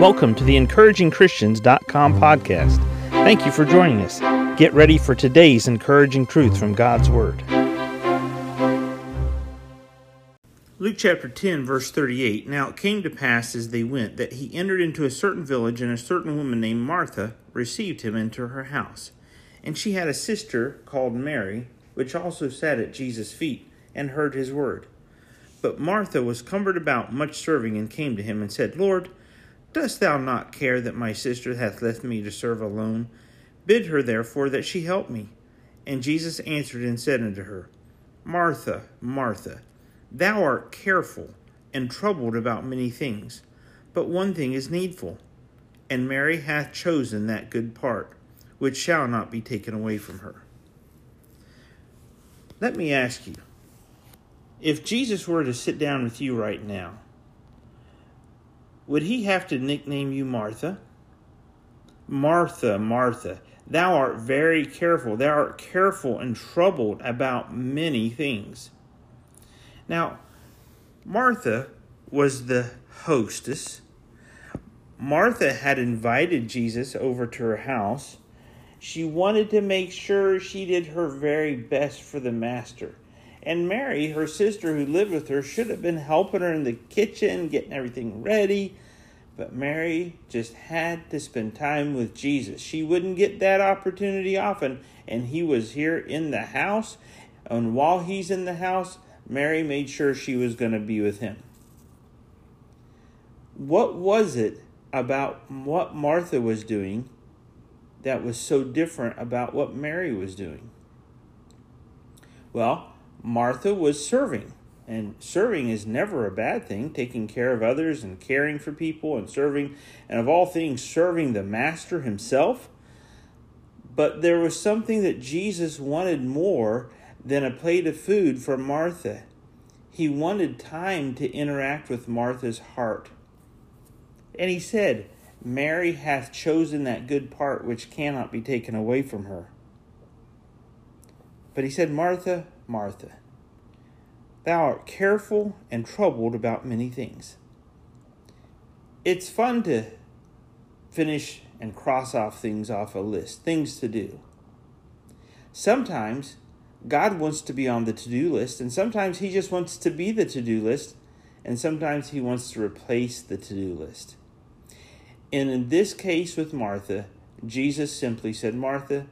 Welcome to the encouragingchristians.com podcast. Thank you for joining us. Get ready for today's encouraging truth from God's Word. Luke chapter 10, verse 38. Now it came to pass as they went that he entered into a certain village, and a certain woman named Martha received him into her house. And she had a sister called Mary, which also sat at Jesus' feet and heard his word. But Martha was cumbered about much serving, and came to him and said, Lord, dost thou not care that my sister hath left me to serve alone? Bid her therefore that she help me. And Jesus answered and said unto her, Martha, Martha, thou art careful and troubled about many things, but one thing is needful. And Mary hath chosen that good part, which shall not be taken away from her. Let me ask you if Jesus were to sit down with you right now, would he have to nickname you Martha? Martha, Martha, thou art very careful. Thou art careful and troubled about many things. Now, Martha was the hostess. Martha had invited Jesus over to her house. She wanted to make sure she did her very best for the Master. And Mary, her sister who lived with her, should have been helping her in the kitchen, getting everything ready. But Mary just had to spend time with Jesus. She wouldn't get that opportunity often, and he was here in the house. And while he's in the house, Mary made sure she was going to be with him. What was it about what Martha was doing that was so different about what Mary was doing? Well, Martha was serving. And serving is never a bad thing, taking care of others and caring for people and serving, and of all things, serving the Master himself. But there was something that Jesus wanted more than a plate of food for Martha. He wanted time to interact with Martha's heart. And he said, Mary hath chosen that good part which cannot be taken away from her. But he said, Martha, Martha, thou art careful and troubled about many things. It's fun to finish and cross off things off a list, things to do. Sometimes God wants to be on the to do list, and sometimes He just wants to be the to do list, and sometimes He wants to replace the to do list. And in this case with Martha, Jesus simply said, Martha,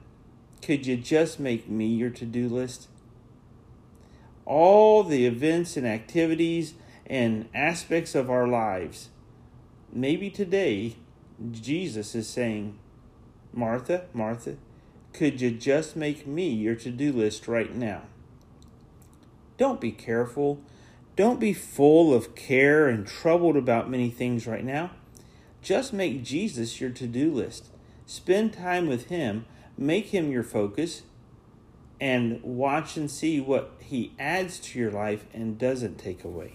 could you just make me your to do list? All the events and activities and aspects of our lives. Maybe today, Jesus is saying, Martha, Martha, could you just make me your to do list right now? Don't be careful. Don't be full of care and troubled about many things right now. Just make Jesus your to do list. Spend time with Him, make Him your focus, and watch and see what He adds to your life and doesn't take away.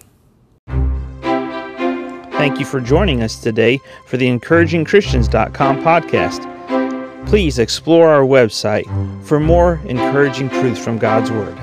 Thank you for joining us today for the encouragingchristians.com podcast. Please explore our website for more encouraging truths from God's Word.